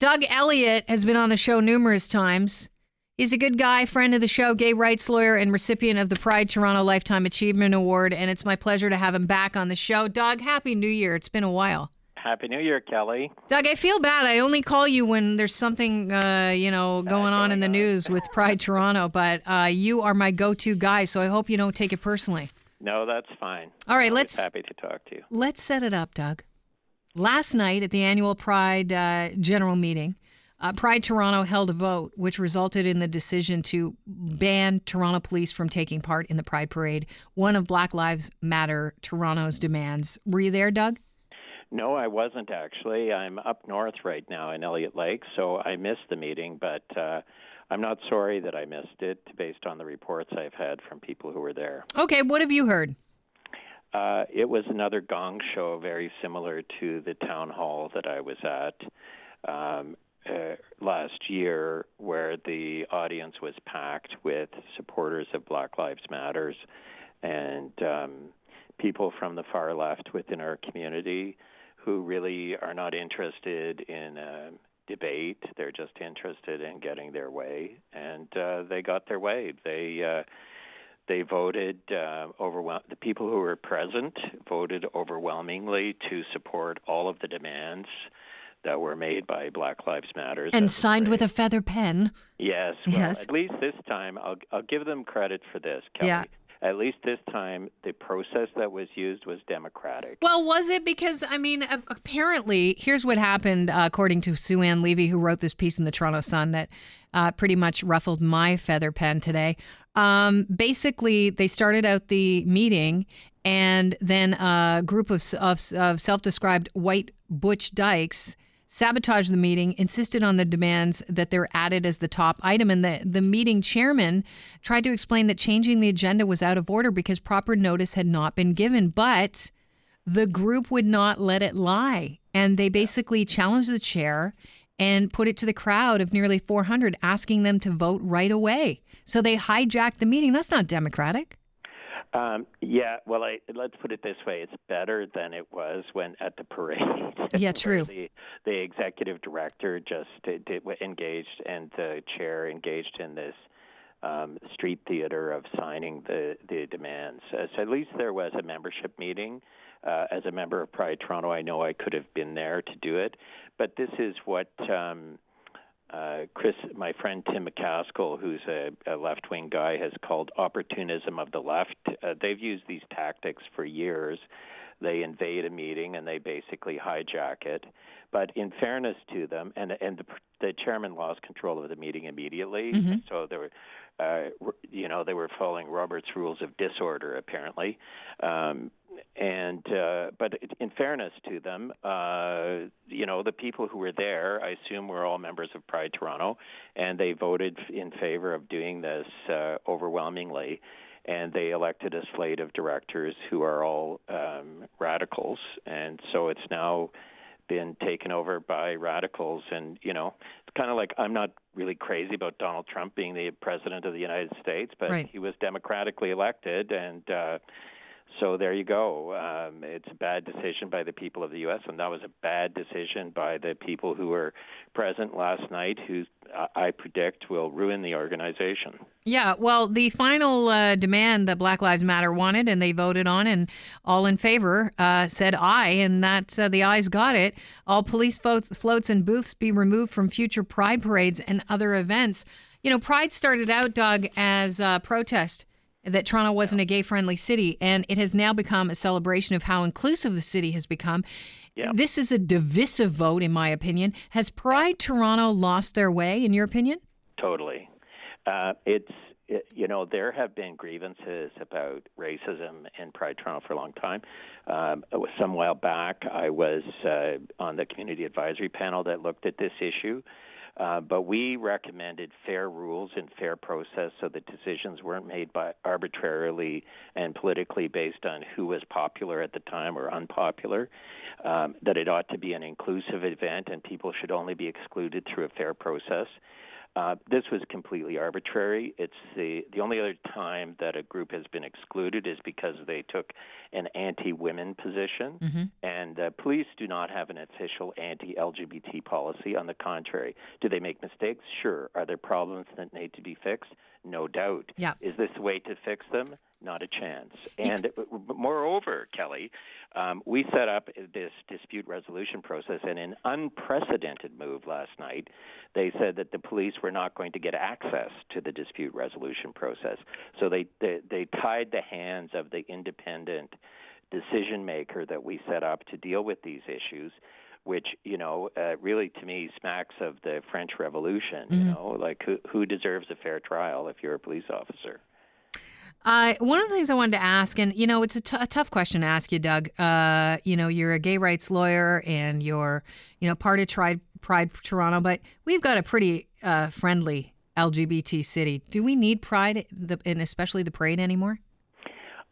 Doug Elliott has been on the show numerous times. He's a good guy, friend of the show, gay rights lawyer, and recipient of the Pride Toronto Lifetime Achievement Award. And it's my pleasure to have him back on the show. Doug, Happy New Year. It's been a while. Happy New Year, Kelly. Doug, I feel bad. I only call you when there's something, uh, you know, going on in the news with Pride Toronto, but uh, you are my go-to guy, so I hope you don't take it personally. No, that's fine. All right, let's happy to talk to you. let's set it up, Doug. Last night at the annual Pride uh, general meeting, uh, Pride Toronto held a vote which resulted in the decision to ban Toronto police from taking part in the Pride Parade, one of Black Lives Matter Toronto's demands. Were you there, Doug? No, I wasn't actually. I'm up north right now in Elliot Lake, so I missed the meeting, but uh, I'm not sorry that I missed it based on the reports I've had from people who were there. Okay, what have you heard? Uh, it was another gong show, very similar to the town hall that I was at um, uh, last year, where the audience was packed with supporters of Black Lives Matters and um, people from the far left within our community who really are not interested in a debate. They're just interested in getting their way, and uh, they got their way. They uh, they voted uh, overwhel- the people who were present voted overwhelmingly to support all of the demands that were made by Black Lives Matter And signed with a feather pen. yes. Well, Yes. at least this time, I'll I'll give them credit for this, Kelly. Yeah. At least this time, the process that was used was democratic. Well, was it because I mean, apparently, here's what happened, uh, according to Sue Ann Levy, who wrote this piece in the Toronto Sun that uh, pretty much ruffled my feather pen today. Um, basically, they started out the meeting, and then a group of, of, of self-described white butch dykes sabotaged the meeting, insisted on the demands that they're added as the top item. And the, the meeting chairman tried to explain that changing the agenda was out of order because proper notice had not been given. But the group would not let it lie. And they basically challenged the chair and put it to the crowd of nearly 400, asking them to vote right away. So they hijacked the meeting. That's not democratic. Um, yeah, well, I, let's put it this way: it's better than it was when at the parade. Yeah, true. The, the executive director just did, did, engaged, and the chair engaged in this um, street theater of signing the the demands. Uh, so at least there was a membership meeting. Uh, as a member of Pride Toronto, I know I could have been there to do it, but this is what. Um, uh, Chris, my friend Tim McCaskell, who's a, a left wing guy, has called opportunism of the left. Uh, they've used these tactics for years. They invade a meeting and they basically hijack it. But in fairness to them, and and the, the chairman lost control of the meeting immediately, so there were. Uh, you know, they were following Robert's rules of disorder, apparently. Um, and uh, but in fairness to them, uh, you know, the people who were there, I assume, were all members of Pride Toronto, and they voted in favor of doing this uh, overwhelmingly. And they elected a slate of directors who are all um, radicals, and so it's now been taken over by radicals. And you know, it's kind of like I'm not really crazy about Donald Trump being the president of the United States, but Right. he was democratically elected, and uh, so there you go. Um, it's a bad decision by the people of the U.S., and that was a bad decision by the people who were present last night, who uh, I predict will ruin the organization. Yeah, well, the final uh, demand that Black Lives Matter wanted, and they voted on, and all in favor uh, said aye, and that uh, the ayes got it. All police floats, floats and booths be removed from future Pride parades and other events. You know, Pride started out, Doug, as a protest that Toronto wasn't a gay-friendly city, and it has now become a celebration of how inclusive the city has become. Yeah. This is a divisive vote, in my opinion. Has Pride Toronto lost their way, in your opinion? Totally. Uh, it's it, you know there have been grievances about racism in Pride Toronto for a long time. Um, some while back, I was uh, on the community advisory panel that looked at this issue. Uh, but we recommended fair rules and fair process so that decisions weren't made by arbitrarily and politically based on who was popular at the time or unpopular. Um, that it ought to be an inclusive event and people should only be excluded through a fair process. Uh, this was completely arbitrary. It's the the only other time that a group has been excluded is because they took an anti-women position, mm-hmm. and uh, police do not have an official anti-LGBT policy. On the contrary, do they make mistakes? Sure. Are there problems that need to be fixed? No doubt. Yeah. Is this the way to fix them? Not a chance. And moreover, Kelly, um, we set up this dispute resolution process, in an unprecedented move last night, they said that the police were not going to get access to the dispute resolution process. So they they, they tied the hands of the independent decision maker that we set up to deal with these issues which you know uh, really to me smacks of the French Revolution. Mm-hmm. You know, like who who deserves a fair trial if you're a police officer? Uh, one of the things I wanted to ask, and you know, it's a, t- a tough question to ask you, Doug. Uh, you know, you're a gay rights lawyer and you're, you know, part of Pride, Pride Toronto, but we've got a pretty uh, friendly LGBT city. Do we need Pride, the, and especially the parade, anymore?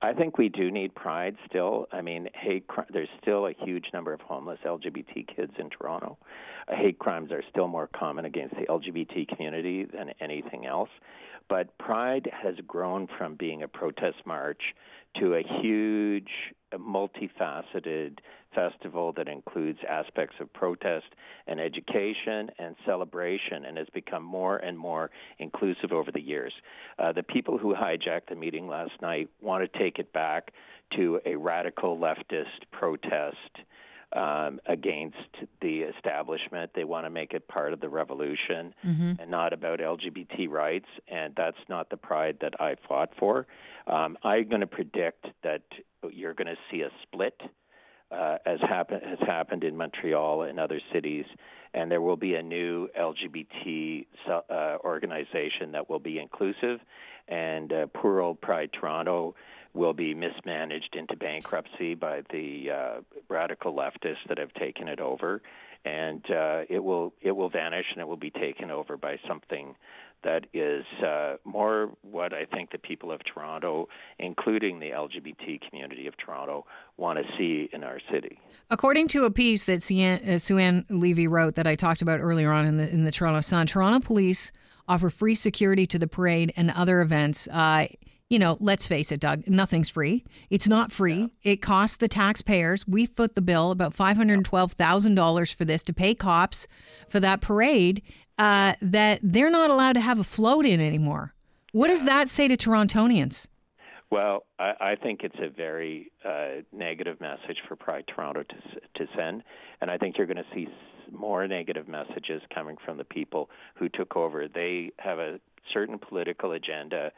I think we do need pride still. I mean, hate there's still a huge number of homeless LGBT kids in Toronto. Hate crimes are still more common against the LGBT community than anything else. But Pride has grown from being a protest march to a huge, multifaceted festival that includes aspects of protest and education and celebration and has become more and more inclusive over the years. Uh, the people who hijacked the meeting last night want to take it back to a radical leftist protest um, against the establishment. They want to make it part of the revolution mm-hmm. and not about LGBT rights. And that's not the pride that I fought for. Um, I'm going to predict that you're going to see a split. Uh, as happen, has happened in Montreal and other cities, and there will be a new LGBT uh, organization that will be inclusive. And uh, poor old Pride Toronto will be mismanaged into bankruptcy by the uh, radical leftists that have taken it over, and uh, it will it will vanish and it will be taken over by something that is uh, more what I think the people of Toronto, including the LGBT community of Toronto, want to see in our city. According to a piece that uh, Levy wrote that I talked about earlier on in the in the Toronto Sun, Toronto police offer free security to the parade and other events. Uh, you know, let's face it, Doug, nothing's free. It's not free. Yeah. It costs the taxpayers. We foot the bill about $512,000 for this to pay cops for that parade uh, that they're not allowed to have a float in anymore. What yeah. does that say to Torontonians? Well, I, I think it's a very uh, negative message for Pride Toronto to, to send. And I think you're going to see more negative messages coming from the people who took over. They have a certain political agenda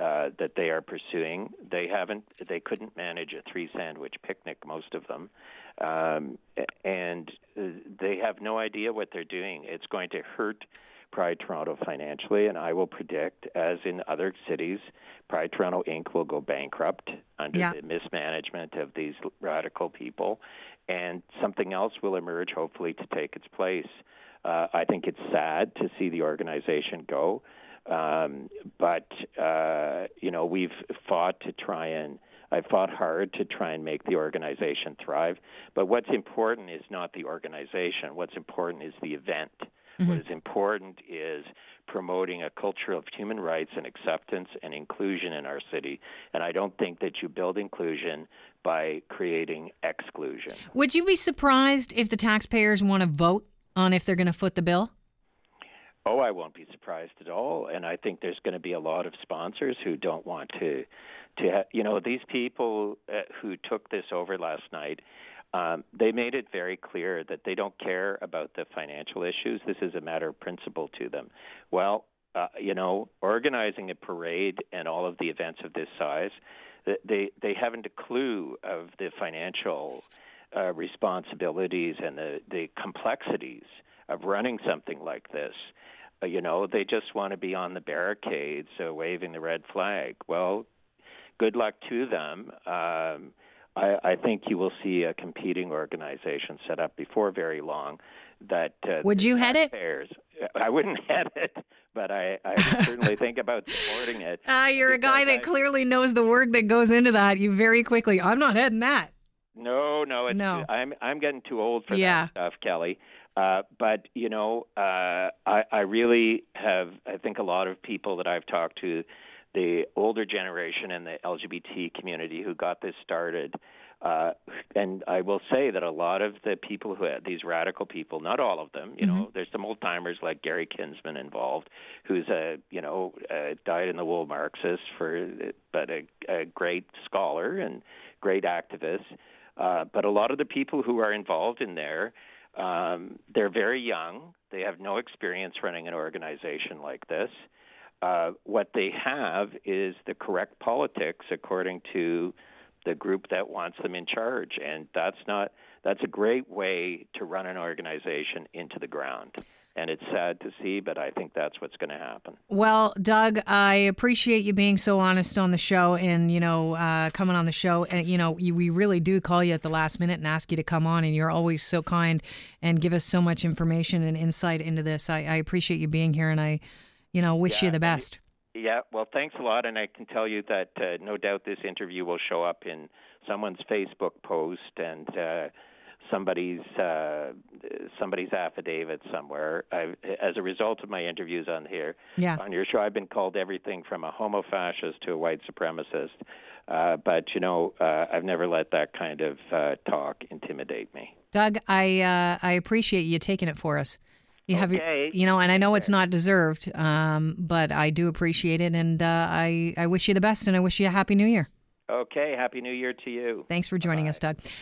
uh, that they are pursuing. They haven't, they couldn't manage a three sandwich picnic, most of them, um, and uh, they have no idea what they're doing. It's going to hurt Pride Toronto financially, and I will predict, as in other cities, Pride Toronto Inc. will go bankrupt under yeah. the mismanagement of these radical people, and something else will emerge, hopefully, to take its place. Uh, I think it's sad to see the organization go. Um, but uh, you know, we've fought to try and I fought hard to try and make the organization thrive. But what's important is not the organization. What's important is the event. Mm-hmm. What is important is promoting a culture of human rights and acceptance and inclusion in our city. And I don't think that you build inclusion by creating exclusion. Would you be surprised if the taxpayers want to vote on if they're going to foot the bill? Oh, I won't be surprised at all. And I think there's going to be a lot of sponsors who don't want to, to ha- you know, these people uh, who took this over last night. Um, they made it very clear that they don't care about the financial issues. This is a matter of principle to them. Well, uh, you know, organizing a parade and all of the events of this size, they they haven't a clue of the financial uh, responsibilities and the the complexities of running something like this. You know, they just want to be on the barricades uh, waving the red flag. Well, good luck to them. Um, I, I think you will see a competing organization set up before very long. That uh, would you head it? I wouldn't head it, but I, I certainly think about supporting it. Uh, you're a guy that I, clearly knows the work that goes into that. You very quickly. I'm not heading that. No, no, no. I'm I'm getting too old for yeah. that stuff, Kelly. Uh, but you know, uh, I, I really have. I think a lot of people that I've talked to, the older generation and the LGBT community who got this started, uh, and I will say that a lot of the people who had these radical people, not all of them, you mm-hmm. know, there's some old timers like Gary Kinsman involved, who's a you know a in the wool Marxist for, but a, a great scholar and great activist. Uh, but a lot of the people who are involved in there, um, they're very young. They have no experience running an organization like this. Uh, what they have is the correct politics according to the group that wants them in charge, and that's not that's a great way to run an organization into the ground. And it's sad to see, but I think that's what's going to happen. Well, Doug, I appreciate you being so honest on the show, and you know, uh, coming on the show. And you know, you, we really do call you at the last minute and ask you to come on, and you're always so kind and give us so much information and insight into this. I, I appreciate you being here, and I, you know, wish yeah, you the best. Yeah, well, thanks a lot, and I can tell you that uh, no doubt this interview will show up in someone's Facebook post and uh, somebody's uh, somebody's affidavit somewhere. I've, as a result of my interviews on here, yeah. on your show, I've been called everything from a homo fascist to a white supremacist. Uh, but you know, uh, I've never let that kind of uh, talk intimidate me. Doug, I uh, I appreciate you taking it for us. You have, okay. you know, and I know it's not deserved, um, but I do appreciate it, and uh, I I wish you the best, and I wish you a happy New Year. Okay, happy New Year to you. Thanks for joining Bye. us, Doug.